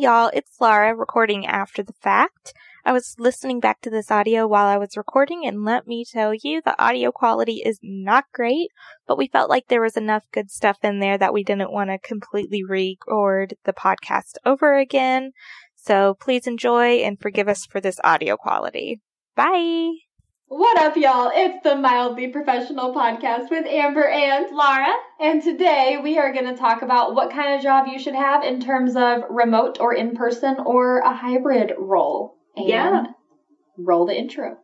y'all, it's Laura recording after the fact. I was listening back to this audio while I was recording, and let me tell you, the audio quality is not great, but we felt like there was enough good stuff in there that we didn't want to completely record the podcast over again. So please enjoy and forgive us for this audio quality. Bye! What up, y'all? It's the Mildly Professional Podcast with Amber and Laura. And today we are going to talk about what kind of job you should have in terms of remote or in person or a hybrid role. And Yeah. Roll the intro.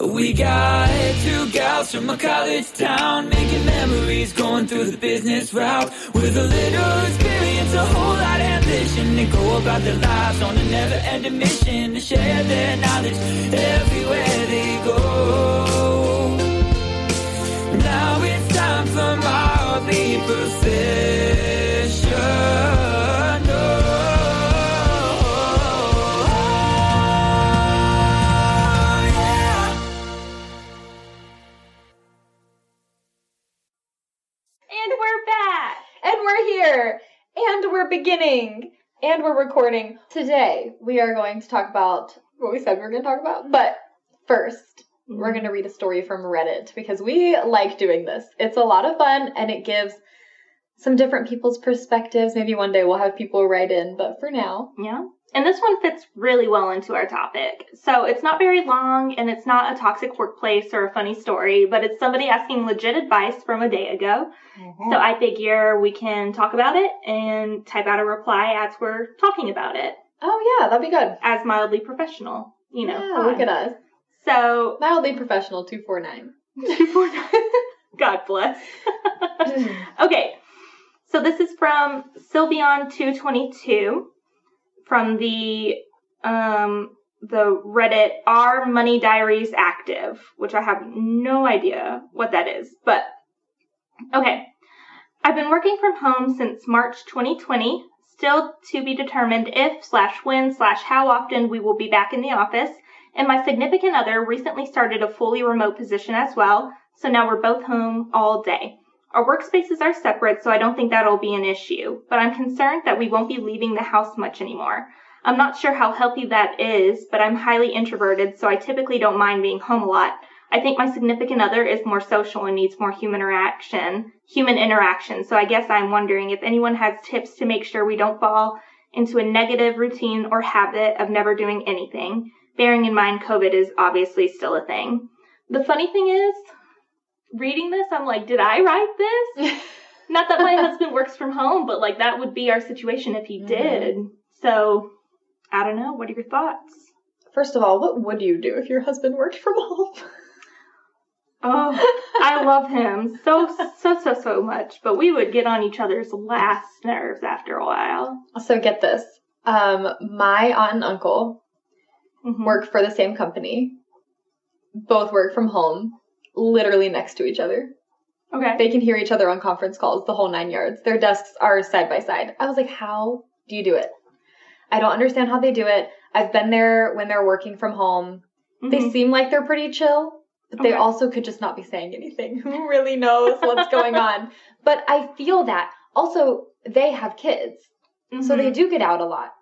We got two gals from a college town making memories going through the business route with a little experience, a whole lot of ambition. They go about their lives on a never ending mission to share their knowledge everywhere they go. Now it's time for. And. And we're here. And we're beginning. And we're recording. Today we are going to talk about what we said we were going to talk about. But 1st we Mm-hmm. we're going to read a story from Reddit because we like doing this. It's a lot of fun and it gives some different people's perspectives. Maybe one day we'll have people write in, but for now, Yeah. And this one fits really well into our topic. So it's not very long and it's not a toxic workplace or a funny story, but it's somebody asking legit advice from a day ago. Mm-hmm. So I figure we can talk about it and type out a reply as we're talking about it oh yeah, that'd be good. as mildly professional. You know, yeah, look at us. So, Mildly professional 249. 249. God bless. okay. So this is from Sylveon222 from the um the Reddit Are Money Diaries Active, which I have no idea what that is, but okay. I've been working from home since March 2020. Still to be determined if slash when slash how often we will be back in the office. And my significant other recently started a fully remote position as well, so now we're both home all day. Our workspaces are separate, so I don't think that'll be an issue, but I'm concerned that we won't be leaving the house much anymore. I'm not sure how healthy that is, but I'm highly introverted, so I typically don't mind being home a lot. I think my significant other is more social and needs more human interaction, human interaction. So I guess I'm wondering if anyone has tips to make sure we don't fall into a negative routine or habit of never doing anything, bearing in mind COVID is obviously still a thing. The funny thing is, reading this, I'm like, did I write this? Not that my husband works from home, but like that would be our situation if he Mhm. did. So, I don't know. What are your thoughts? First of all, what would you do if your husband worked from home? Oh, I love him so, so, so, so much, but we would get on each other's last nerves after a while. So get this. Um, my aunt and uncle Mhm. work for the same company. Both work from home, literally next to each other. Okay. They can hear each other on conference calls, the whole nine yards. Their desks are side by side. I was like, how do you do it? I don't understand how they do it. I've been there when they're working from home. They Mhm. seem like they're pretty chill, but they also could just not be saying anything. Who really knows what's going on? But I feel that. Also, they have kids. So they Mhm. do get out a lot.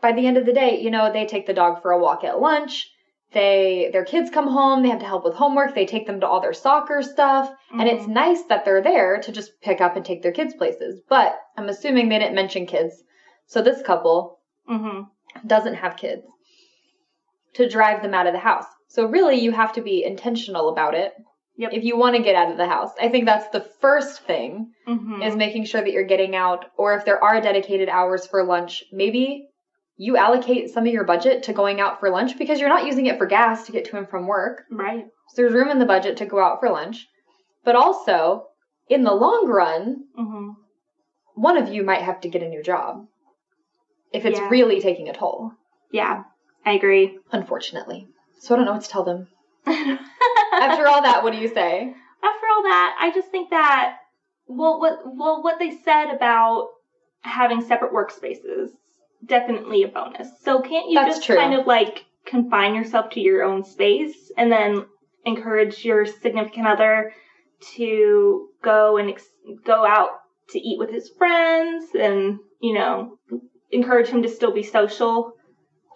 By the end of the day, you know, they take the dog for a walk at lunch. They their kids come home, they have to help with homework, they take them to all their soccer stuff, and it's Mhm. nice that they're there to just pick up and take their kids places. But I'm assuming they didn't mention kids. So this couple Mhm. doesn't have kids to drive them out of the house. So really you have to be intentional about it. Yep. If you want to get out of the house. I think that's the first thing Mhm. is making sure that you're getting out, or if there are dedicated hours for lunch, maybe you allocate some of your budget to going out for lunch because you're not using it for gas to get to and from work. Right. So there's room in the budget to go out for lunch. But also, in the long run, Mhm. one of you might have to get a new job if it's Yeah. really taking a toll, Yeah, I agree. unfortunately. So I don't know what to tell them. After all that, what do you say? after all that, I just think that well, what well, what they said about having separate workspaces definitely a bonus. So can't you That's just true. kind of like confine yourself to your own space and then encourage your significant other to go and ex- go out to eat with his friends and you know encourage him to still be social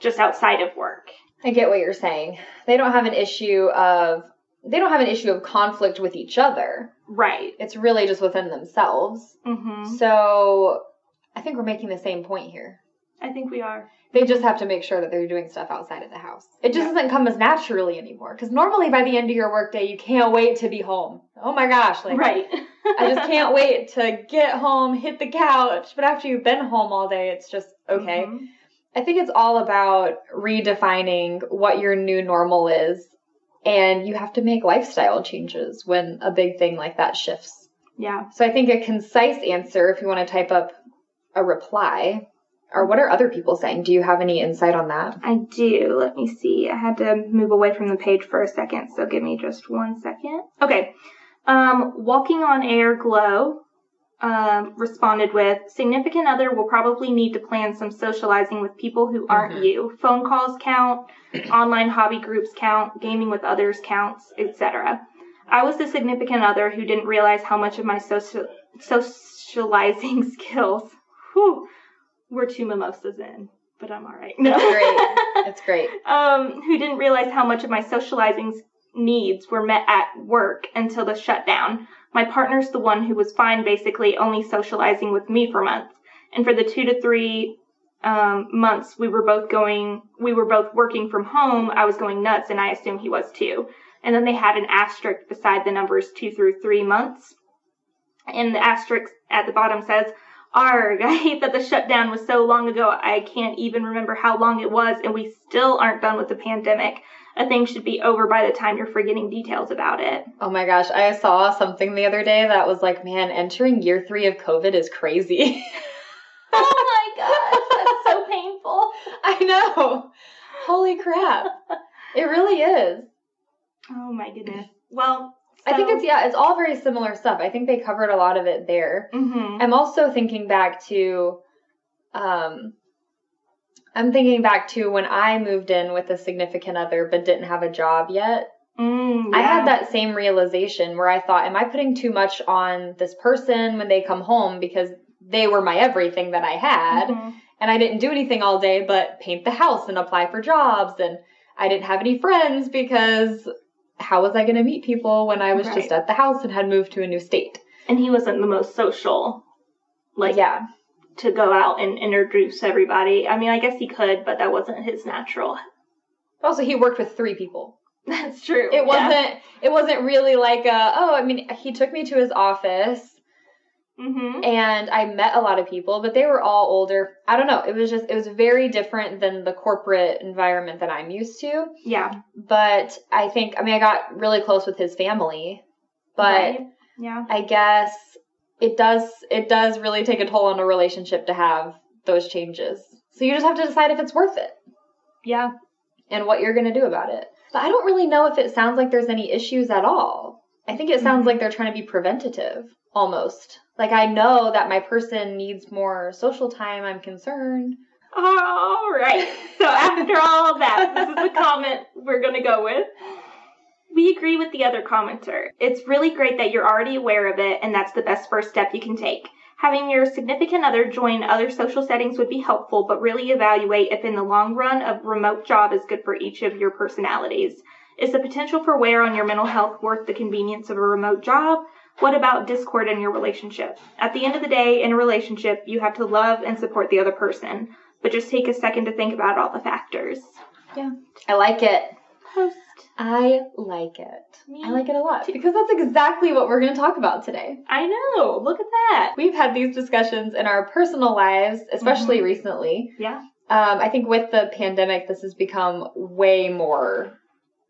just outside of work. I get what you're saying. They don't have an issue of they don't have an issue of conflict with each other. Right. It's really just within themselves. Mhm. So I think we're making the same point here. I think we are. They just have to make sure that they're doing stuff outside of the house. It just Yeah. doesn't come as naturally anymore. Because normally by the end of your workday, you can't wait to be home. Oh my gosh, like right. I just can't wait to get home, hit the couch. But after you've been home all day, it's just okay. Mhm. I think it's all about redefining what your new normal is. And you have to make lifestyle changes when a big thing like that shifts. Yeah. So I think a concise answer, if you want to type up a reply, or what are other people saying? Do you have any insight on that? I do. Let me see. I had to move away from the page for a second, so give me just one second. Okay. Um, Walking on Air Glow um, responded with Significant other will probably need to plan some socializing with people who aren't Mhm. you. Phone calls count, online hobby groups count, gaming with others counts, etc. I was the significant other who didn't realize how much of my social, socializing skills whew, were two mimosas in, but I'm all right. That's great. That's great. um, who didn't realize how much of my socializing needs were met at work until the shutdown. My partner's the one who was fine, basically only socializing with me for months. And for the two to three um, months we were both going, we were both working from home, I was going nuts, and I assume he was too. And then they had an asterisk beside the numbers two through three months. And the asterisk at the bottom says, Arg, I hate that the shutdown was so long ago. I can't even remember how long it was, and we still aren't done with the pandemic. A thing should be over by the time you're forgetting details about it. Oh my gosh, I saw something the other day that was like, man, entering year three of COVID is crazy. Oh my gosh, that's so painful. I know. Holy crap. It really is. Oh my goodness. Well, I think it's, yeah, it's all very similar stuff. I think they covered a lot of it there. hmm I'm also thinking back to, um, I'm thinking back to when I moved in with a significant other but didn't have a job yet. Mm, I had that same realization where I thought, am I putting too much on this person when they come home because they were my everything that I had Mhm. and I didn't do anything all day but paint the house and apply for jobs and I didn't have any friends because how was I going to meet people when I was Right. just at the house and had moved to a new state? And he wasn't the most social, like yeah. to go out and introduce everybody. I mean, I guess he could, but that wasn't his natural. Also, he worked with three people. That's true. It wasn't. It wasn't really like a. Oh, I mean, he took me to his office, hmm and I met a lot of people, but they were all older. I don't know. It was just. It was very different than the corporate environment that I'm used to. Yeah. But I think. I mean, I got really close with his family, but Right. Yeah. I guess it does. It does really take a toll on a relationship to have those changes. So you just have to decide if it's worth it Yeah. and what you're going to do about it. But I don't really know if it sounds like there's any issues at all. I think it sounds Mhm. like they're trying to be preventative almost. Like I know that my person needs more social time. I'm concerned. All right. So after all that, this is the comment we're going to go with. We agree with the other commenter. It's really great that you're already aware of it, and that's the best first step you can take. Having your significant other join other social settings would be helpful, but really evaluate if in the long run a remote job is good for each of your personalities. Is the potential for wear on your mental health worth the convenience of a remote job? What about discord in your relationship? At the end of the day, in a relationship, you have to love and support the other person but just take a second to think about all the factors. Yeah. I like it. Post. I like it. Me I like it a lot too. because that's exactly what we're going to talk about today. I know. Look at that. We've had these discussions in our personal lives, especially Mhm. recently. Yeah. Um, I think with the pandemic, this has become way more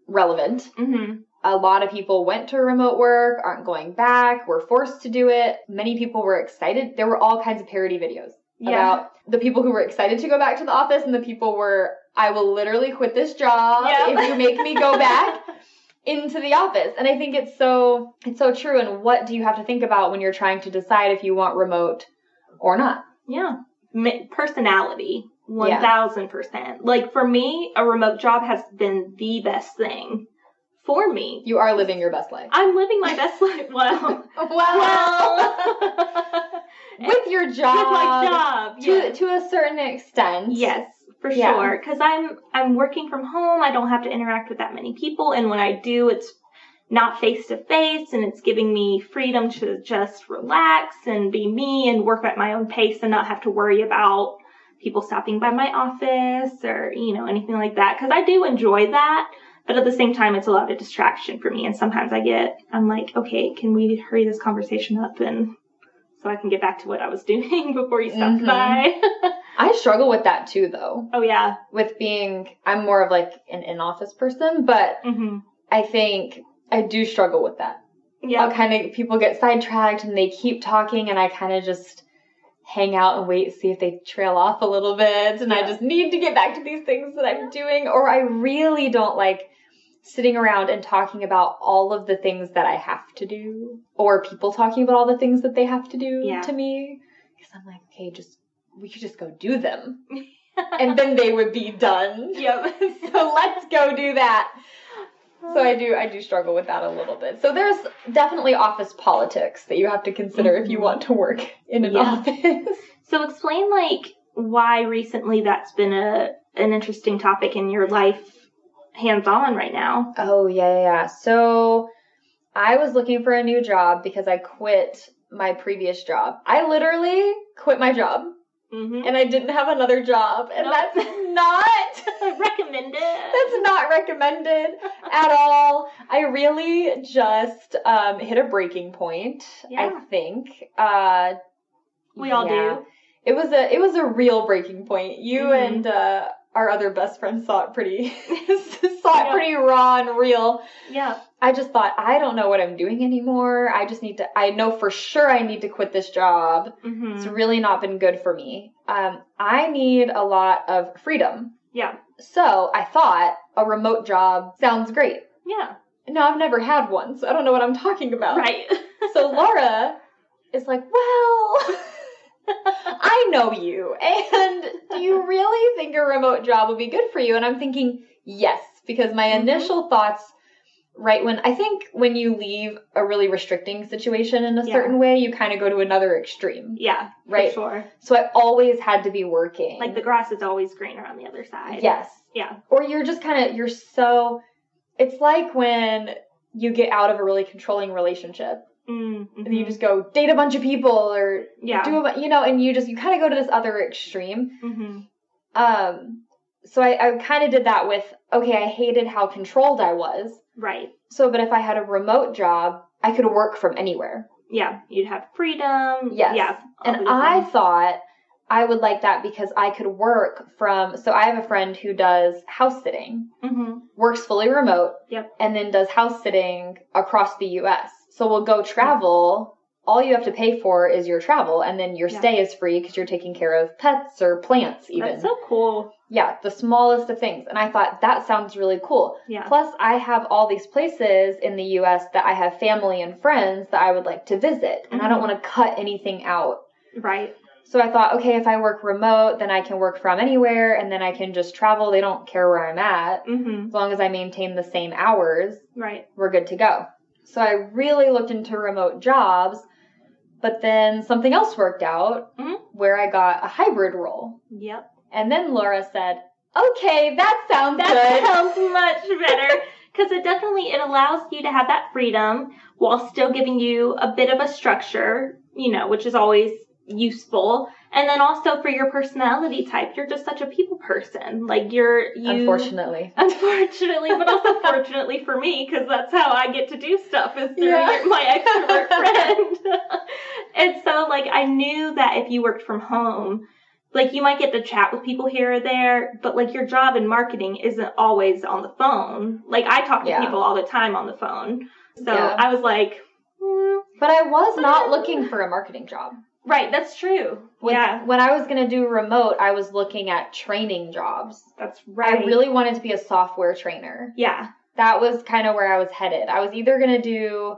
relevant. Mm-hmm. A lot of people went to remote work, aren't going back, were forced to do it. Many people were excited. There were all kinds of parody videos Yeah. about the people who were excited to go back to the office and the people were, I will literally quit this job Yep. if you make me go back into the office. And I think it's so, it's so true. And what do you have to think about when you're trying to decide if you want remote or not? Yeah. Personality. 1000%. Like for me, a remote job has been the best thing for me. You are living your best life. I'm living my best life. Well, well, with your job. with my job. To, yes. to a certain extent. Yes, for Yeah. sure. Because I'm I'm working from home. I don't have to interact with that many people, and when I do, it's not face to face, and it's giving me freedom to just relax and be me and work at my own pace, and not have to worry about people stopping by my office or you know anything like that. Because I do enjoy that. But at the same time, it's a lot of distraction for me. And sometimes I get, I'm like, okay, can we hurry this conversation up and so I can get back to what I was doing before you stopped Mhm. by? I struggle with that too, though. oh, yeah. With being, I'm more of like an in office person, but hmm I think I do struggle with that. Yeah. I'll kind of, people get sidetracked and they keep talking, and I kind of just hang out and wait, see if they trail off a little bit. And I just need to get back to these things that I'm doing. Or I really don't like sitting around and talking about all of the things that I have to do, or people talking about all the things that they have to do Yeah. to me. Because I'm like, okay, just, we could just go do them. and then they would be done. Yep. So let's go do that. So I do I do struggle with that a little bit. So there's definitely office politics that you have to consider if you Mhm. want to work in an Yeah. office. So explain like why recently that's been a an interesting topic in your life hands on right now. Oh yeah, yeah. So I was looking for a new job because I quit my previous job. I literally quit my job Mm-hmm. and I didn't have another job. And Nope. that's not Recommended. That's not recommended at all. I really just um, hit a breaking point. Yeah. I think. Uh, We all yeah. do. It was a it was a real breaking point. You Mhm. and uh, our other best friend saw it pretty saw it Yeah. pretty raw and real. Yeah. I just thought I don't know what I'm doing anymore. I just need to. I know for sure I need to quit this job. Mm-hmm. It's really not been good for me. Um, I need a lot of freedom. Yeah. So I thought a remote job sounds great. Yeah. No, I've never had one, so I don't know what I'm talking about. Right. So Laura is like, well, I know you, and do you really think a remote job would be good for you? And I'm thinking, yes, because my Mhm. initial thoughts, right when I think when you leave a really restricting situation in a Yeah. certain way, you kind of go to another extreme, yeah. right? For sure. So I always had to be working. Like the grass is always greener on the other side. yes, Yeah. or you're just kind of you're so it's like when you get out of a really controlling relationship Mm-hmm. and you just go date a bunch of people or Yeah. do a you know and you just you kind of go to this other extreme Mm-hmm. um so i, I kind of did that with okay i hated how controlled i was Right. so but if i had a remote job i could work from anywhere Yeah. You'd have freedom. Yes. Yeah. and i things. thought i would like that because i could work from so i have a friend who does house sitting Mhm. works fully remote Yep. and then does house sitting across the US. So we'll go travel. All you have to pay for is your travel, and then your Yeah. stay is free because you're taking care of pets or plants, even. That's so cool. yeah, the smallest of things. And I thought that sounds really cool. Yeah. Plus, I have all these places in the US that I have family and friends that I would like to visit, and I don't Mhm. want to cut anything out. Right. So I thought, okay, if I work remote, then I can work from anywhere, and then I can just travel. They don't care where I'm at. Mm-hmm. As long as I maintain the same hours, Right. we're good to go. So I really looked into remote jobs, but then something else worked out Mhm. where I got a hybrid role. Yep. And then Laura said, "Okay, that sounds That good." sounds much better because it definitely it allows you to have that freedom while still giving you a bit of a structure, you know, which is always useful. And then also for your personality type, you're just such a people person. Like you're you Unfortunately. Unfortunately, but also fortunately for me, because that's how I get to do stuff is through Yeah. your- my extrovert friend. and so, like, I knew that if you worked from home, like, you might get to chat with people here or there, but like, your job in marketing isn't always on the phone. Like, I talk to Yeah. people all the time on the phone. So Yeah. I was like, hmm, But I was not looking for a marketing job. right, that's true. When, yeah, When I was going to do remote, I was looking at training jobs. that's right. I really wanted to be a software trainer. yeah. That was kind of where I was headed. I was either going to do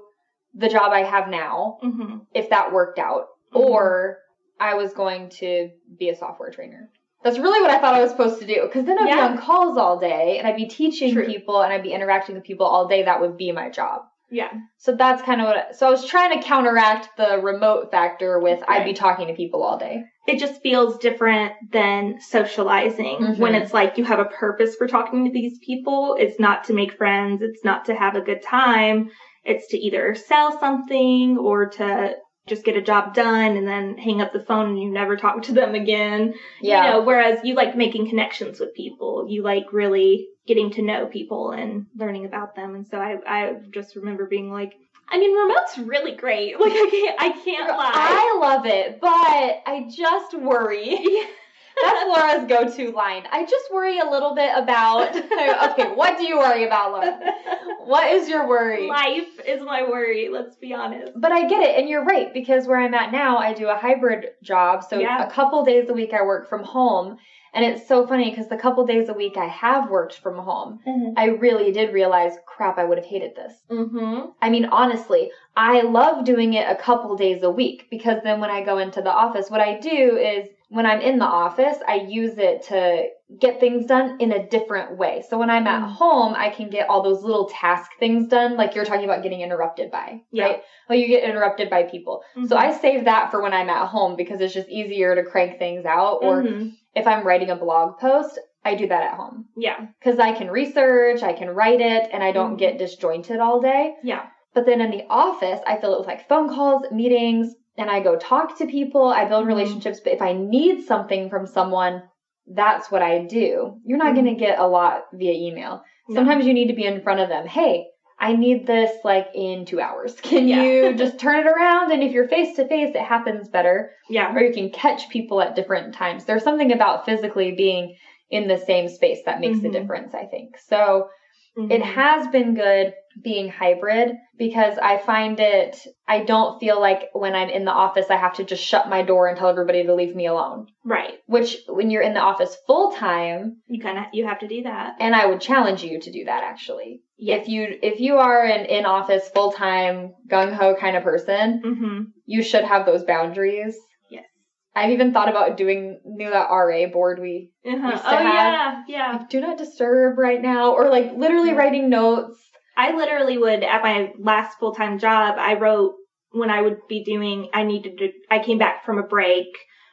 the job I have now, hmm if that worked out, Mhm. or I was going to be a software trainer. That's really what I thought I was supposed to do. Because then I'd Yeah. be on calls all day and I'd be teaching True. people and I'd be interacting with people all day. That would be my job. Yeah. So that's kind of what. so I was trying to counteract the remote factor with I'd be talking to people all day. It just feels different than socializing Mhm. when it's like you have a purpose for talking to these people. It's not to make friends. It's not to have a good time. It's to either sell something or to just get a job done and then hang up the phone and you never talk to them again. Yeah. You know, whereas you like making connections with people. You like really getting to know people and learning about them. And so I, I just remember being like, I mean, remote's really great. Like I can't, I can't lie. I love it, but I just worry. That's Laura's go-to line. I just worry a little bit about. okay, what do you worry about, Laura? What is your worry? Life is my worry, let's be honest. But I get it, and you're right because where I'm at now, I do a hybrid job. So Yeah. a couple days a week I work from home, and it's so funny because the couple days a week I have worked from home, I really did realize, crap, I would have hated this. Mm-hmm. I mean, honestly, I love doing it a couple days a week because then when I go into the office, what I do is when I'm in the office, I use it to get things done in a different way. So when I'm at Mm. home, I can get all those little task things done, like you're talking about getting interrupted by, Yeah. right? Well, you get interrupted by people. So I save that for when I'm at home because it's just easier to crank things out. Or Mhm. if I'm writing a blog post, I do that at home yeah, because I can research, I can write it, and I don't Mhm. get disjointed all day. yeah, But then in the office, I fill it with like phone calls, meetings, and I go talk to people. I build Mhm. relationships. But if I need something from someone, that's what I do. You're not going to get a lot via email. No. Sometimes you need to be in front of them. Hey, I need this like in two hours. Can Yeah. you just turn it around? And if you're face to face, it happens better. yeah, Or you can catch people at different times. There's something about physically being in the same space that makes Mhm. a difference, I think. So Mhm. it has been good being hybrid because I find it, I don't feel like when I'm in the office, I have to just shut my door and tell everybody to leave me alone. right. Which, when you're in the office full time, You kind of you have to do that. and I would challenge you to do that actually. Yes. If you if you are an in office full time gung ho kind of person, Mm-hmm. you should have those boundaries. I've even thought about doing you know that RA board we Uh-huh. Used Oh to have- yeah, yeah. like do not disturb right now or like literally Mhm. writing notes. I literally would at my last full time job. I wrote when I would be doing. I needed to. I came back from a break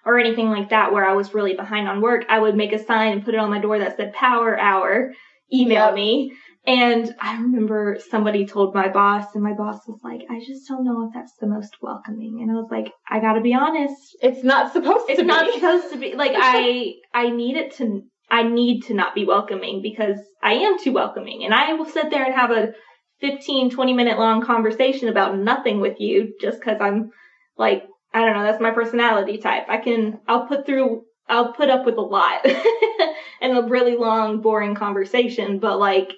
or anything like that where I was really behind on work. I would make a sign and put it on my door that said "Power Hour." Email Yep. me. And I remember somebody told my boss, and my boss was like, "I just don't know if that's the most welcoming." And I was like, "I got to be honest. It's not supposed It's to be. It's not supposed to be like I I need it to I need to not be welcoming because I am too welcoming and I will sit there and have a 15 20 minute long conversation about nothing with you just cuz I'm like I don't know that's my personality type. I can I'll put through I'll put up with a lot and a really long boring conversation but like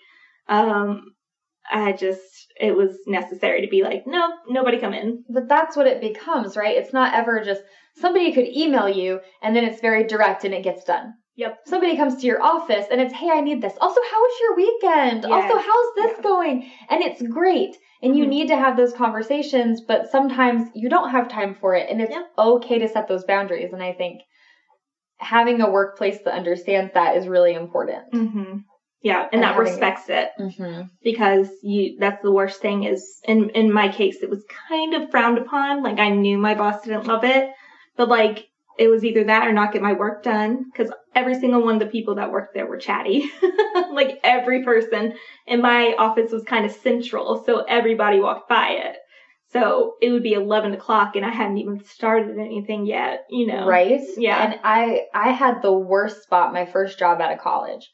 um I just it was necessary to be like no nobody come in. But that's what it becomes, right? It's not ever just somebody could email you and then it's very direct and it gets done. Yep. Somebody comes to your office and it's, hey, I need this. Also, how was your weekend? Yes. Also, how's this Yeah. going? And it's great. And you Mhm. need to have those conversations, but sometimes you don't have time for it. And it's Yep. okay to set those boundaries. And I think having a workplace that understands that is really important. Mhm. Yeah, and, And that having it- respects it. Mm-hmm. because you that's the worst thing is in in my case it was kind of frowned upon like i knew my boss didn't love it but like it was either that or not get my work done because every single one of the people that worked there were chatty like every person in my office was kind of central so everybody walked by it so it would be 11 o'clock and i hadn't even started anything yet you know Right? Yeah. And I I had the worst spot my first job out of college.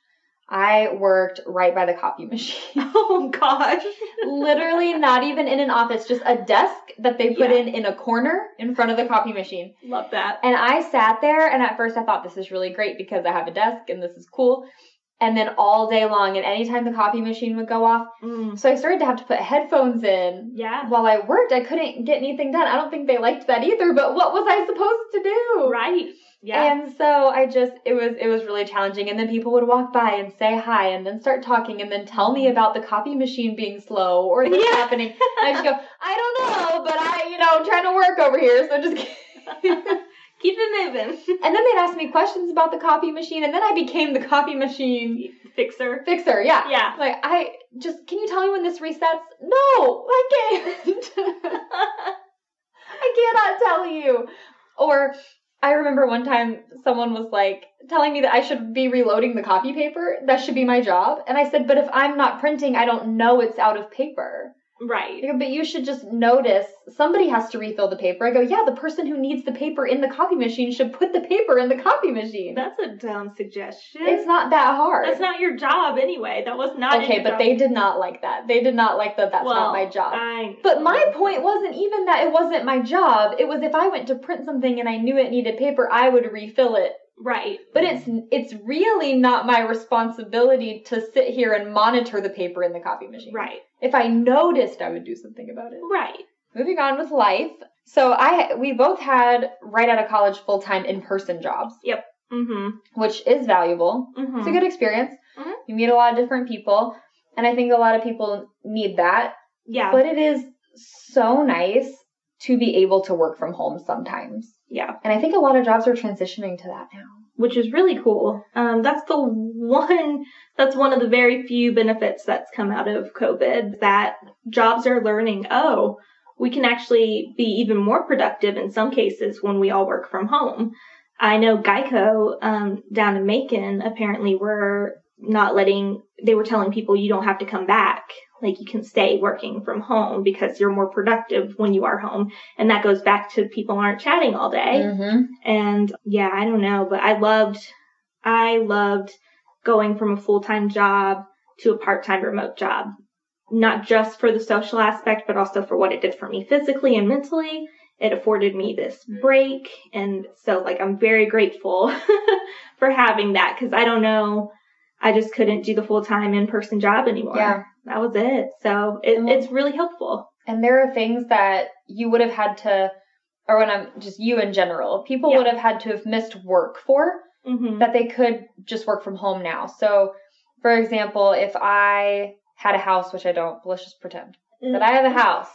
I worked right by the copy machine. oh gosh Literally not even in an office, just a desk that they put Yeah. in in a corner in front of the copy machine. love that And I sat there and at first I thought this is really great because I have a desk and this is cool. And then all day long and anytime the copy machine would go off, Mm. so I started to have to put headphones in. yeah While I worked, I couldn't get anything done. I don't think they liked that either, but what was I supposed to do? right yeah And so I just it was it was really challenging and then people would walk by and say hi and then start talking and then tell me about the copy machine being slow or this Yeah. happening. And I just go, I don't know, but I, you know, I'm trying to work over here, so just Keep it moving. And then they'd ask me questions about the copy machine, and then I became the copy machine Fixer. fixer. Yeah. Yeah. Like, I just, can you tell me when this resets? No, I can't. I cannot tell you. Or I remember one time someone was like telling me that I should be reloading the copy paper. That should be my job. And I said, but if I'm not printing, I don't know it's out of paper. Right. Go, But you should just notice somebody has to refill the paper. I go, yeah, the person who needs the paper in the copy machine should put the paper in the copy machine. That's a dumb suggestion. It's not that hard. That's not your job anyway. That was not. okay, but job. they did not like that. They did not like that. That's well, not my job. I, But my point wasn't even that it wasn't my job. It was if I went to print something and I knew it needed paper, I would refill it. Right. But it's it's really not my responsibility to sit here and monitor the paper in the copy machine. Right. If I noticed, I would do something about it. Right. Moving on with life. So I we both had right out of college full time in person jobs, Yep. Mm-hmm. which is valuable. mm-hmm. It's a good experience. Mhm. You meet a lot of different people, and I think a lot of people need that. Yeah. But it is so nice to be able to work from home sometimes. yeah. And I think a lot of jobs are transitioning to that now. Which is really cool. Um, that's the one. That's one of the very few benefits that's come out of COVID. That jobs are learning. Oh, we can actually be even more productive in some cases when we all work from home. I know Geico um, down in Macon apparently were not letting. They were telling people you don't have to come back. Like you can stay working from home because you're more productive when you are home. And that goes back to people aren't chatting all day. Mm-hmm. And yeah, I don't know, but I loved, I loved going from a full-time job to a part-time remote job. Not just for the social aspect, but also for what it did for me physically and mentally. It afforded me this break. And so like, I'm very grateful for having that because I don't know, I just couldn't do the full-time in-person job anymore. Yeah. That was it. So it, it's really helpful. And there are things that you would have had to, or when I'm just you in general, people Yeah. would have had to have missed work for hmm that they could just work from home now. So, for example, if I had a house, which I don't, let's just pretend that I have a house.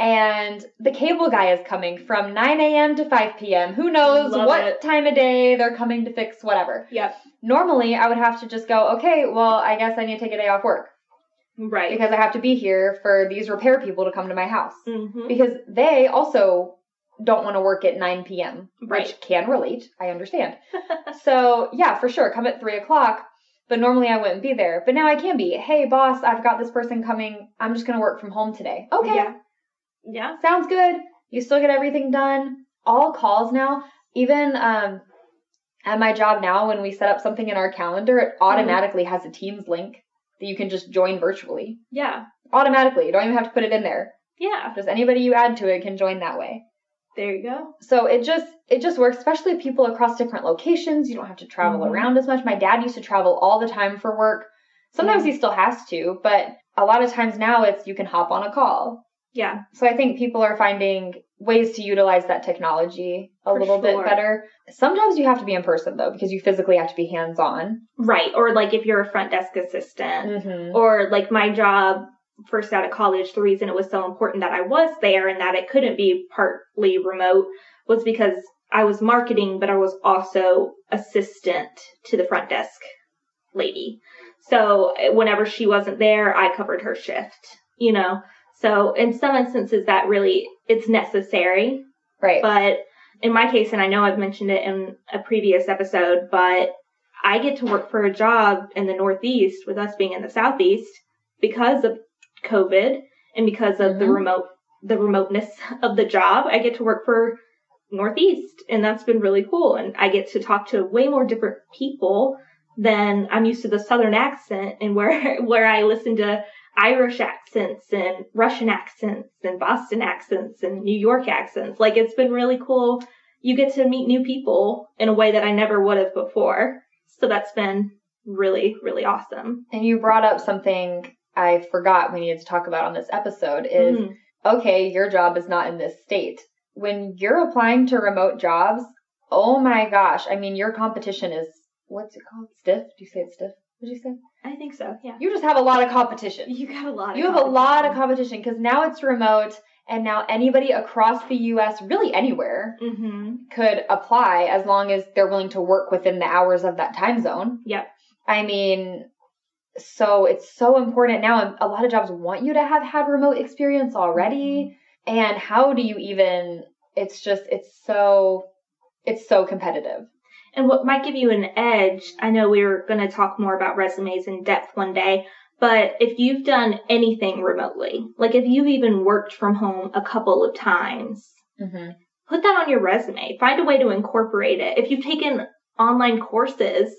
And the cable guy is coming from 9 a.m. to 5 p.m. Who knows Love what it. time of day they're coming to fix whatever. Yep. Normally, I would have to just go, okay, well, I guess I need to take a day off work Right. because I have to be here for these repair people to come to my house. hmm Because they also don't want to work at 9 p.m., Right. which can relate. I understand. so, yeah, for sure, come at 3 o'clock. But normally I wouldn't be there. But now I can be. Hey, boss, I've got this person coming. I'm just going to work from home today. Okay. Yeah. Yeah. Sounds good. You still get everything done. All calls now, even um, at my job now, when we set up something in our calendar, it automatically has a Teams link that you can just join virtually. Yeah. Automatically. You don't even have to put it in there. Yeah. Just anybody you add to it can join that way. There you go. So it just it just works, especially people across different locations. You don't have to travel Mhm. around as much. My dad used to travel all the time for work. Sometimes he still has to, but a lot of times now it's you can hop on a call. Yeah. So I think people are finding ways to utilize that technology a For little bit better. Sometimes you have to be in person though, because you physically have to be hands on. Right. Or like if you're a front desk assistant, Mm-hmm. or like my job first out of college, the reason it was so important that I was there and that it couldn't be partly remote was because I was marketing, but I was also assistant to the front desk lady. So eh, whenever she wasn't there, I covered her shift, you know? So in some instances that really, it's necessary Right. But in my case, and I know I've mentioned it in a previous episode, but I get to work for a job in the Northeast with us being in the Southeast because of COVID and because of the Mhm. remote, the remoteness of the job. I get to work for Northeast and that's been really cool. And I get to talk to way more different people than I'm used to the Southern accent and where, where I listen to Irish accents and Russian accents and Boston accents and New York accents. Like it's been really cool. You get to meet new people in a way that I never would have before. So that's been really, really awesome. and you brought up something I forgot we needed to talk about on this episode is Mhm. okay, your job is not in this state. When you're applying to remote jobs, oh my gosh, I mean, your competition is, what's it called? Stiff? Do you say it's stiff? Did you say? I think so. Yeah. You just have a lot of competition. You got a lot. Of You have a lot of competition. competition because now it's remote And now anybody across the US, really anywhere, Mm-hmm. could apply as long as they're willing to work within the hours of that time zone. Yep. I mean, so it's so important now. and A lot of jobs want you to have had remote experience already. And how do you even, it's just, it's so, it's so competitive. And what might give you an edge, I know we are going to talk more about resumes in depth one day, but if you've done anything remotely, like if you've even worked from home a couple of times, Mm-hmm. put that on your resume. Find a way to incorporate it. If you've taken online courses,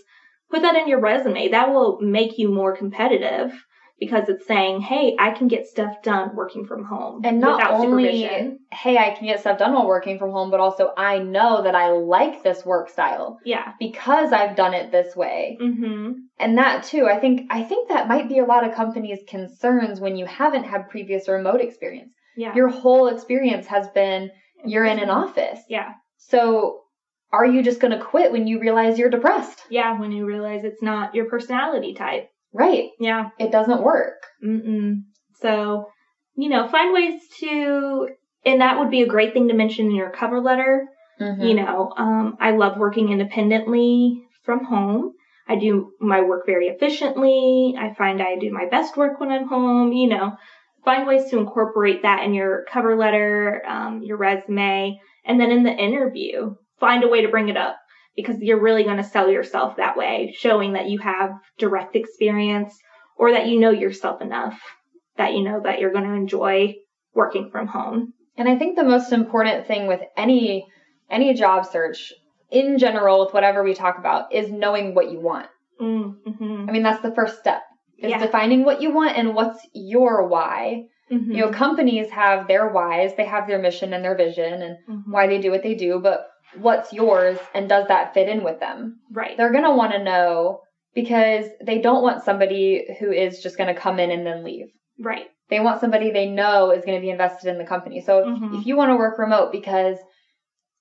put that in your resume. That will make you more competitive because it's saying, hey, I can get stuff done working from home And not only, hey, I can get stuff done while working from home, but also I know that I like this work style Yeah. because I've done it this way. Mm-hmm. And that too, I think, I think that might be a lot of companies' concerns when you haven't had previous remote experience. Yeah. Your whole experience has been you're in an office. Yeah. So are you just going to quit when you realize you're depressed? Yeah. When you realize it's not your personality type. Right. Yeah. It doesn't work. Mm-mm. So, you know, find ways to, and that would be a great thing to mention in your cover letter. Mm-hmm. You know, um, I love working independently from home. I do my work very efficiently. I find I do my best work when I'm home. You know, find ways to incorporate that in your cover letter, um, your resume, and then in the interview, find a way to bring it up because you're really going to sell yourself that way, showing that you have direct experience or that you know yourself enough that you know that you're going to enjoy working from home. And I think the most important thing with any any job search in general with whatever we talk about is knowing what you want. Mm-hmm. I mean, that's the first step. Is Yeah. defining what you want and what's your why. Mm-hmm. You know, companies have their whys, they have their mission and their vision and Mhm. why they do what they do, but what's yours and does that fit in with them? Right. They're going to want to know because they don't want somebody who is just going to come in and then leave. Right. They want somebody they know is going to be invested in the company. So if- Mhm. if you want to work remote because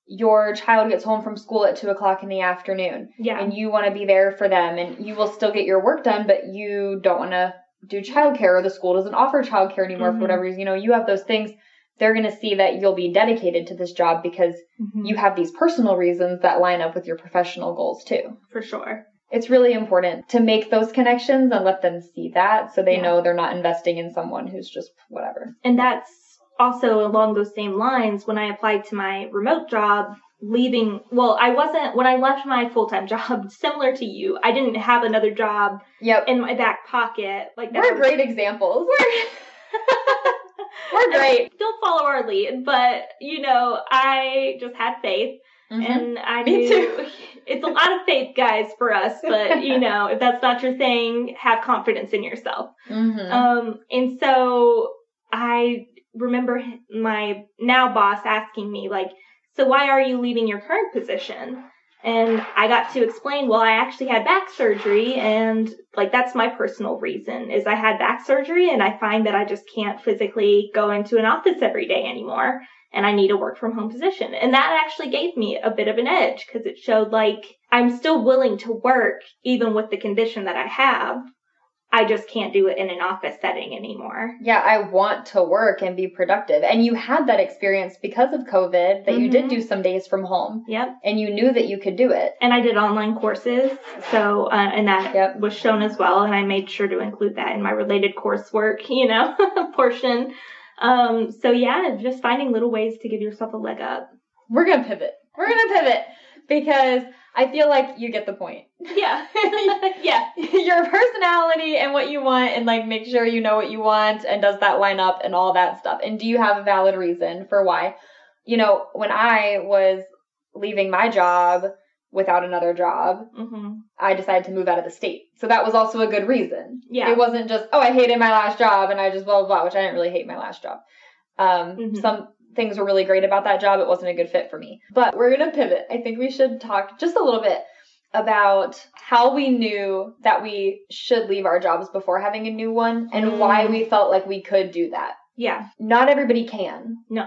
your child gets home from school at two o'clock in the afternoon Yeah. and you want to be there for them and you will still get your work done, but you don't want to do childcare or the school doesn't offer childcare anymore Mhm. for whatever reason, you know, you have those things. They're going to see that you'll be dedicated to this job because Mhm. you have these personal reasons that line up with your professional goals too. for sure. It's really important to make those connections and let them see that so they Yeah. know they're not investing in someone who's just whatever. And that's also along those same lines when I applied to my remote job, leaving, well, I wasn't, when I left my full time job, similar to you, I didn't have another job Yep. in my back pocket. Like that We're was- great examples. We're great. Don't follow our lead, but you know, I just had faith and I Mm-hmm. Me knew too. it's a lot of faith, guys, for us. But you know, if that's not your thing, have confidence in yourself. Mhm. Um, and so I remember my now boss asking me like, "So why are you leaving your current position?" And I got to explain, well, I actually had back surgery and like that's my personal reason is I had back surgery and I find that I just can't physically go into an office every day anymore and I need a work from home position. And that actually gave me a bit of an edge because it showed like I'm still willing to work even with the condition that I have. I just can't do it in an office setting anymore. Yeah, I want to work and be productive. And you had that experience because of COVID that you did Mhm. do some days from home Yep. and you knew that you could do it. And I did online courses, so uh, and that Yep. was shown as well. And I made sure to include that in my related coursework, you know, portion. Um, so yeah, just finding little ways to give yourself a leg up. We're going to pivot. We're going to pivot because I feel like you get the point. Yeah, yeah, Your personality and what you want and like make sure you know what you want and does that line up and all that stuff. And do you have a valid reason for why? You know, when I was leaving my job without another job, hmm I decided to move out of the state. So that was also a good reason. Yeah. It wasn't just, oh, I hated my last job and I just blah, blah, blah, which I didn't really hate my last job. Um, Mhm. Some things were really great about that job. It wasn't a good fit for me. But we're going to pivot. I think we should talk just a little bit about how we knew that we should leave our jobs before having a new one and Mm. why we felt like we could do that. yeah, Not everybody can. No.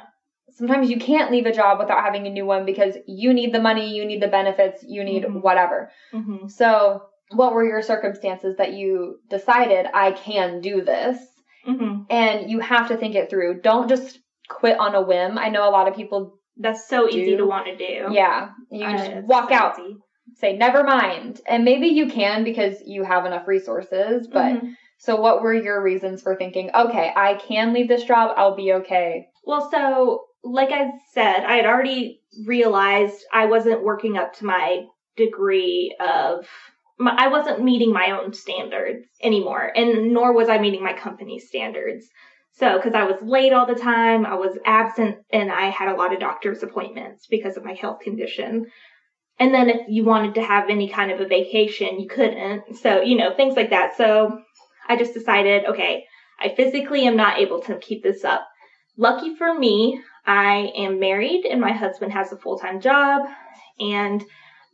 Sometimes you can't leave a job without having a new one because you need the money, you need the benefits, you need Mhm. whatever. hmm So, what were your circumstances that you decided I can do this? hmm And you have to think it through. Don't just quit on a whim. I know a lot of people, That's so easy to want to do. yeah, you Uh, just walk so out, easy. say never mind, and maybe you can because you have enough resources. But Mhm. so, what were your reasons for thinking, okay, I can leave this job, I'll be okay? Well, so like I said, I had already realized I wasn't working up to my degree of. My, I wasn't meeting my own standards anymore, and nor was I meeting my company's standards. So, because I was late all the time, I was absent, and I had a lot of doctor's appointments because of my health condition. And then if you wanted to have any kind of a vacation, you couldn't. So, you know, things like that. So, I just decided, okay, I physically am not able to keep this up. Lucky for me, I am married and my husband has a full time job. And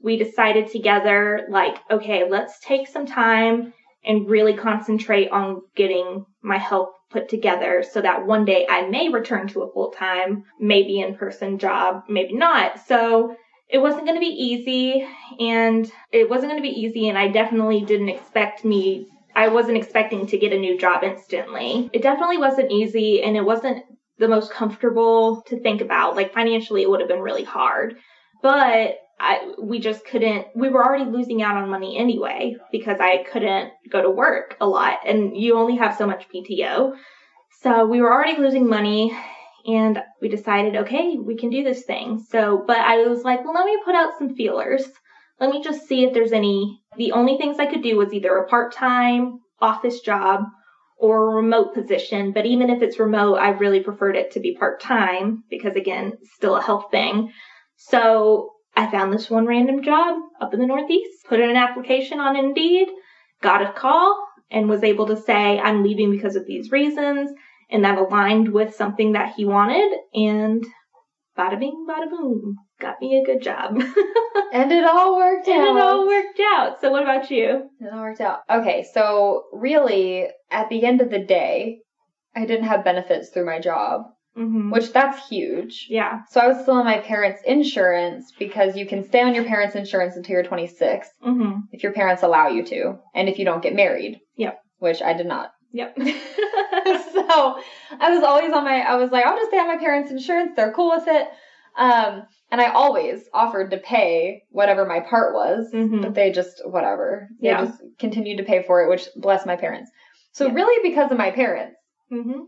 we decided together, like, okay, let's take some time and really concentrate on getting my health put together so that one day I may return to a full time, maybe in person job, maybe not. So it wasn't going to be easy and it wasn't going to be easy. And I definitely didn't expect me I wasn't expecting to get a new job instantly. It definitely wasn't easy and it wasn't the most comfortable to think about. Like financially, it would have been really hard. But I, we just couldn't, we were already losing out on money anyway because I couldn't go to work a lot and you only have so much PTO. So we were already losing money and we decided, okay, we can do this thing. So, but I was like, well, let me put out some feelers. Let me just see if there's any. The only things I could do was either a part time office job or a remote position. But even if it's remote, I really preferred it to be part time because, again, still a health thing. So I found this one random job up in the Northeast, put in an application on Indeed, got a call, and was able to say, I'm leaving because of these reasons. And that aligned with something that he wanted. And bada bing, bada boom, got me a good job. And it all worked and out. And it all worked out. So, what about you? It all worked out. Okay, so really, at the end of the day, I didn't have benefits through my job, Mm-hmm. which that's huge. yeah. So I was still on my parents' insurance because you can stay on your parents' insurance until you're 26 Mm-hmm. if your parents allow you to, and if you don't get married. Yep. Which I did not. Yep. so I was always on my, I was like, I'll just stay on my parents' insurance. They're cool with it. Um, and I always offered to pay whatever my part was, Mhm. but they just, whatever. They Yeah. just continued to pay for it, which bless my parents. So Yeah. really because of my parents, mm-hmm.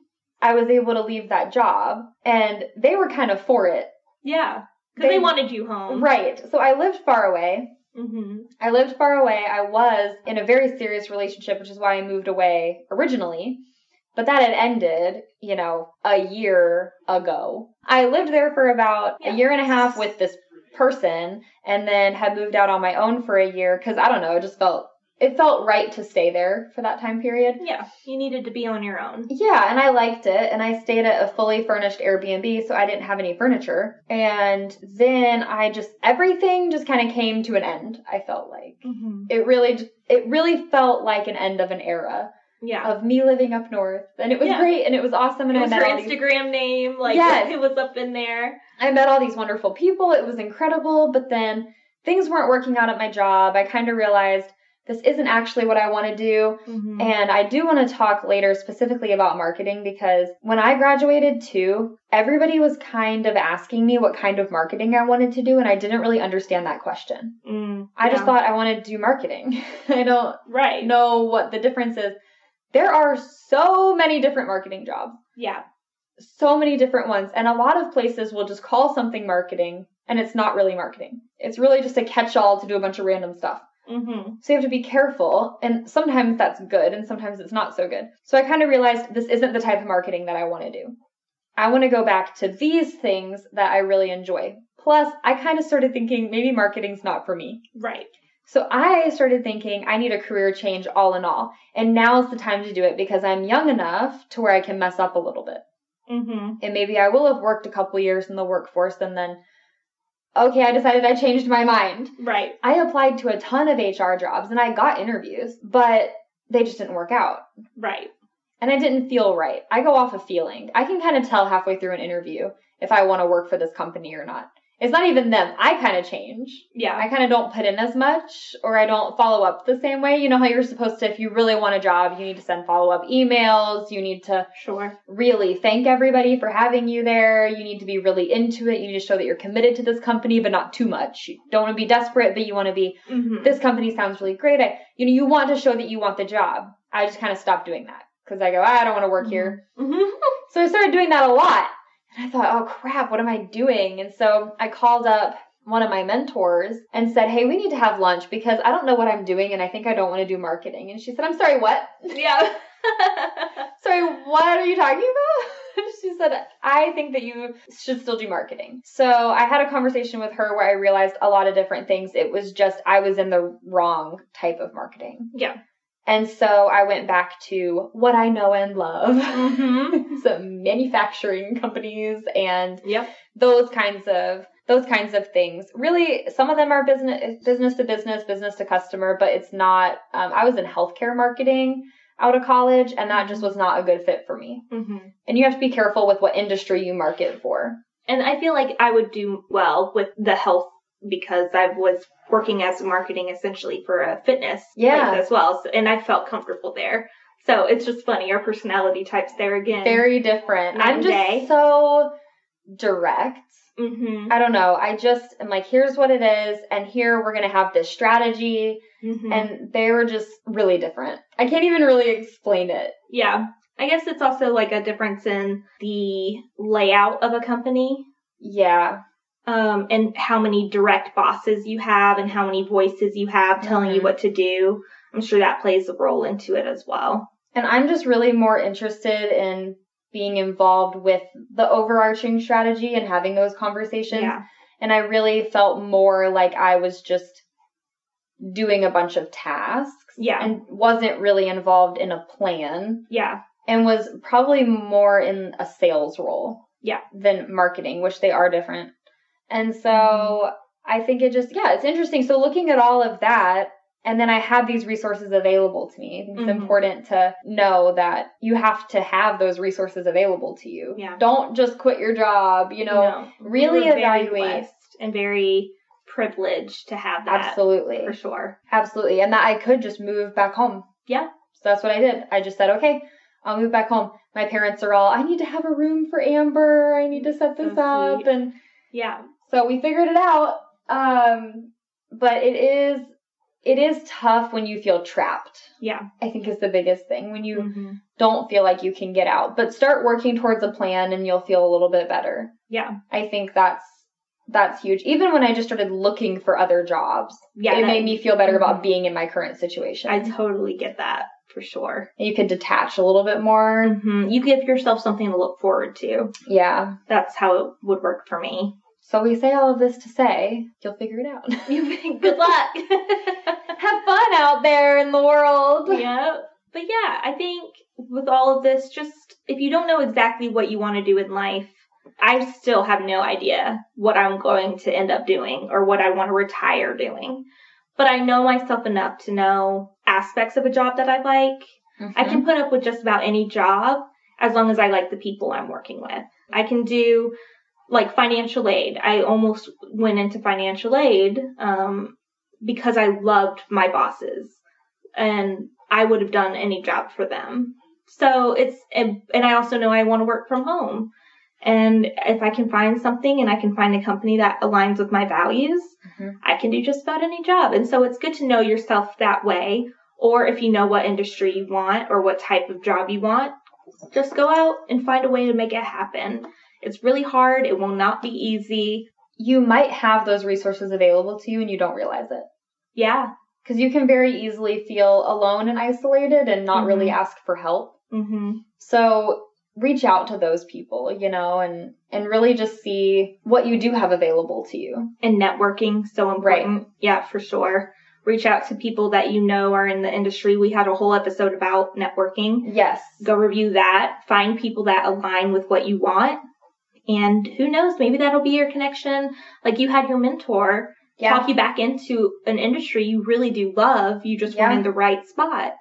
I was able to leave that job and they were kind of for it. Yeah. Because they, They- wanted you home. Right. So I lived far away. Mm-hmm. I lived far away. I was in a very serious relationship, which is why I moved away originally. But that had ended, you know, a year ago. I lived there for about Yeah. a year and a half with this person and then had moved out on my own for a year cuz I don't know, it just felt it felt right to stay there for that time period. Yeah. You needed to be on your own. Yeah, and I liked it, and I stayed at a fully furnished Airbnb, so I didn't have any furniture. And then I just everything just kind of came to an end. I felt like Mm-hmm. it really, it really felt like an end of an era Yeah. of me living up north, and it was Yeah. great, and it was awesome, and it I was met her all these, Instagram name. Like, Yes. it was up in there. I met all these wonderful people. It was incredible, but then things weren't working out at my job. I kind of realized this isn't actually what I want to do. Mm-hmm. And I do want to talk later specifically about marketing because when I graduated too, everybody was kind of asking me what kind of marketing I wanted to do, and I didn't really understand that question. mm, I just thought I wanted to do marketing. I don't Right. know what the difference is. There are so many different marketing jobs, Yeah. so many different ones, and a lot of places will just call something marketing, and it's not really marketing. It's really just a catch all to do a bunch of random stuff. Mm-hmm. So you have to be careful, and sometimes that's good, and sometimes it's not so good. So I kind of realized this isn't the type of marketing that I want to do. I want to go back to these things that I really enjoy. Plus, I kind of started thinking maybe marketing's not for me. Right. So I started thinking I need a career change all in all, and now is the time to do it because I'm young enough to where I can mess up a little bit. Mm-hmm. And maybe I will have worked a couple years in the workforce, and then, okay, I decided I changed my mind. Right. I applied to a ton of HR jobs and I got interviews, but they just didn't work out. Right. And I didn't feel right. I go off a feeling. I can kind of tell halfway through an interview if I want to work for this company or not. It's not even them. I kind of change. Yeah. I kind of don't put in as much or I don't follow up the same way. You know how you're supposed to, if you really want a job, you need to send follow up emails. You need to Sure. really thank everybody for having you there. You need to be really into it. You need to show that you're committed to this company, but not too much. You don't want to be desperate, but you want to be, Mm-hmm. this company sounds really great. I, you know, you want to show that you want the job. I just kind of stopped doing that because I go, I don't want to work here. hmm So I started doing that a lot. And I thought, oh crap, what am I doing? And so I called up one of my mentors and said, hey, we need to have lunch because I don't know what I'm doing and I think I don't want to do marketing. And she said, I'm sorry, what? Yeah. sorry, what are you talking about? she said, I think that you should still do marketing. So I had a conversation with her where I realized a lot of different things. It was just I was in the wrong type of marketing. yeah. And so I went back to what I know and love. Mm-hmm. Some manufacturing companies and Yep. those kinds of those kinds of things. Really, some of them are business business to business, business to customer, but it's not. Um, I was in healthcare marketing out of college, and that just was not a good fit for me. Mm-hmm. And you have to be careful with what industry you market for. And I feel like I would do well with the health because I was working as marketing essentially for a fitness Yeah. place as well. So, and I felt comfortable there. So it's just funny. Our personality types there again. Very different. I'm just day. so direct. Mm-hmm. I don't know. I just am like, here's what it is, and here we're gonna have this strategy. Mm-hmm. And they were just really different. I can't even really explain it. yeah. I guess it's also like a difference in the layout of a company. Yeah. Um, and how many direct bosses you have and how many voices you have telling you Mhm. what to do. I'm sure that plays a role into it as well. And I'm just really more interested in being involved with the overarching strategy and having those conversations. Yeah. And I really felt more like I was just doing a bunch of tasks Yeah. and wasn't really involved in a plan yeah. and was probably more in a sales role. Yeah. Than marketing, which they are different. And so Mhm. I think it just, yeah, it's interesting. So looking at all of that, and then I had these resources available to me. It's Mhm. important to know that you have to have those resources available to you. Yeah. Don't just quit your job, you know. No. really We were very evaluate- and very privileged to have that. Absolutely. For sure. Absolutely. And that I could just move back home. Yeah. So that's what I did. I just said, okay, I'll move back home. My parents are all, I need to have a room for Amber. I need to set this So up. And Yeah. So we figured it out. Um, but it is, it is tough when you feel trapped. Yeah. I think is the biggest thing when you hmm don't feel like you can get out. But start working towards a plan and you'll feel a little bit better. Yeah. I think that's that's huge. Even when I just started looking for other jobs, Yeah. it that- made me feel better about Mhm. being in my current situation. I totally get that for sure. you could detach a little bit more. hmm You give yourself something to look forward to. Yeah. That's how it would work for me. So we say all of this to say you'll figure it out. You Good luck. Have fun out there in the world. yeah. But yeah, I think with all of this, just if you don't know exactly what you want to do in life, I still have no idea what I'm going to end up doing or what I want to retire doing. But I know myself enough to know aspects of a job that I like. I Mhm. can put up with just about any job as long as I like the people I'm working with. I can do like financial aid. I almost went into financial aid um, because I loved my bosses and I would have done any job for them. So it's, and, I also know I want to work from home. And if I can find something and I can find a company that aligns with my values, Mhm. I can do just about any job. And so it's good to know yourself that way. Or if you know what industry you want or what type of job you want, just go out and find a way to make it happen. It's really hard. It will not be easy. You might have those resources available to you and you don't realize it. Yeah. Because you can very easily feel alone and isolated and not really Mhm. ask for help. hmm So reach out to those people, you know, and and really just see what you do have available to you. And networking, so important. Right. Yeah, for sure. Reach out to people that you know are in the industry. We had a whole episode about networking. Yes. Go review that. Find people that align with what you want. And who knows, maybe that'll be your connection. Like you had your mentor Yeah. talk you back into an industry you really do love. You just Yeah. weren't in the right spot.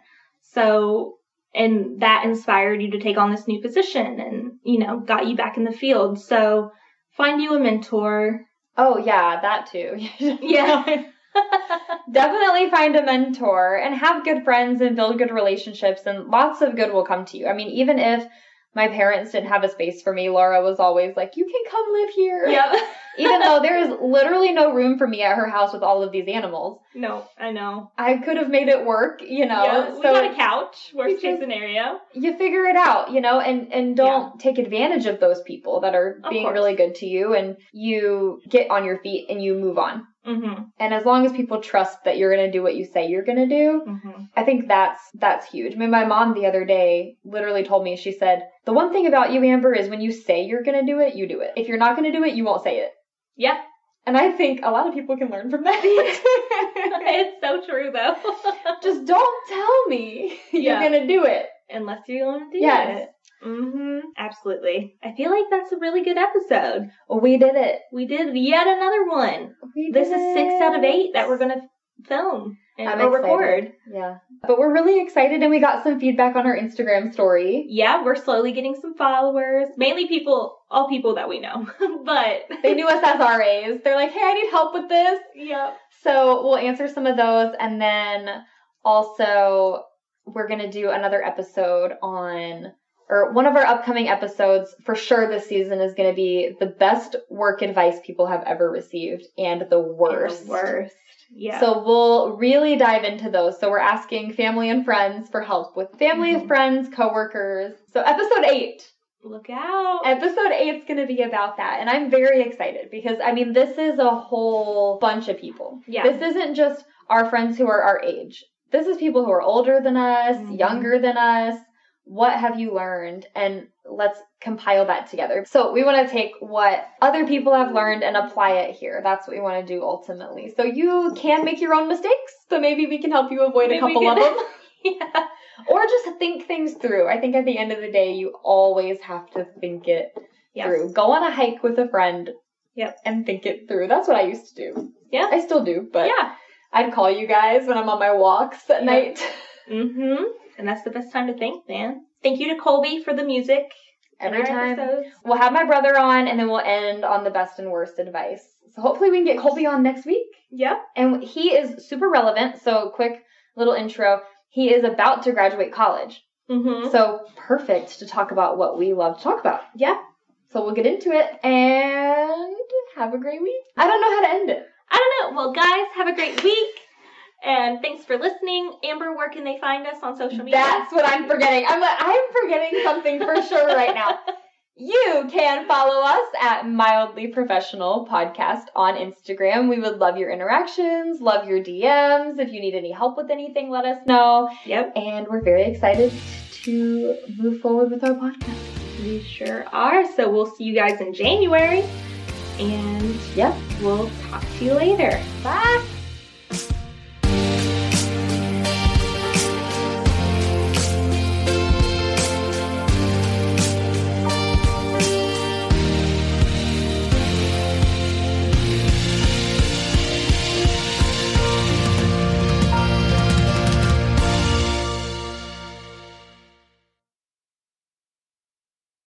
So, and that inspired you to take on this new position and, you know, got you back in the field. So find you a mentor, Oh yeah, that too. Yeah. Definitely find a mentor and have good friends and build good relationships and lots of good will come to you. I mean, even if my parents didn't have a space for me, Laura was always like, "You can come live here." yep. even though there is literally no room for me at her house with all of these animals. No, I know. I could have made it work, you know. yeah, we so got a couch. Worst case scenario. you figure it out, you know, and and don't take advantage of those people that are Of being course. really good to you and you get on your feet and you move on. Mm-hmm. And as long as people trust that you're going to do what you say you're going to do, Mm-hmm. I think that's that's huge. I mean, my mom the other day literally told me she said, "The one thing about you, Amber, is when you say you're going to do it, you do it. If you're not going to do it, you won't say it." Yeah. And I think a lot of people can learn from that. it's so true though. Just don't tell me you're going to do it. Unless you're going to do Yes. it. Mm-hmm. Absolutely. I feel like that's a really good episode. We did it. We did yet another one. We This did is six out of eight that we're gonna film and I'm or excited. record. Yeah. But we're really excited and we got some feedback on our Instagram story. Yeah, we're slowly getting some followers. Mainly people, all people that we know. but They knew us as RAs. They're like, hey, I need help with this. Yep. So we'll answer some of those and then also we're going to do another episode on or one of our upcoming episodes for sure this season is going to be the best work advice people have ever received and the worst. The worst. Yeah. So we'll really dive into those. So we're asking family and friends for help with family, Mhm. friends, coworkers. So episode 8 look out. Episode 8 is going to be about that. And I'm very excited because, I mean, this is a whole bunch of people. Yeah. This isn't just our friends who are our age. This is people who are older than us, Mhm. younger than us. What have you learned? And let's compile that together. So we want to take what other people have learned and apply it here. That's what we want to do ultimately. So you can make your own mistakes. So maybe we can help you avoid Maybe a couple of them. yeah. or just think things through. I think at the end of the day, you always have to think it Yes. through. Go on a hike with a friend. Yep. And think it through. That's what I used to do. Yeah. I still do, but yeah. I'd call you guys when I'm on my walks at Yep. night. Mm-hmm. And that's the best time to think, man. Thank you to Colby for the music. Every time. episodes. We'll have my brother on and then we'll end on the best and worst advice. So hopefully we can get Colby on next week. Yep. And he is super relevant. So quick little intro. He is about to graduate college. Mm-hmm. So perfect to talk about what we love to talk about. yeah. So we'll get into it and have a great week. I don't know how to end it. I don't know. Well, guys, have a great week. And thanks for listening. Amber, where can they find us on social media? That's what I'm forgetting. I'm I'm forgetting something for sure right now. You can follow us at Mildly Professional Podcast on Instagram. We would love your interactions, love your DMs. If you need any help with anything, let us know. Yep. And we're very excited to move forward with our podcast. We sure are. So we'll see you guys in January. And Yeah. we'll talk to you later. Bye.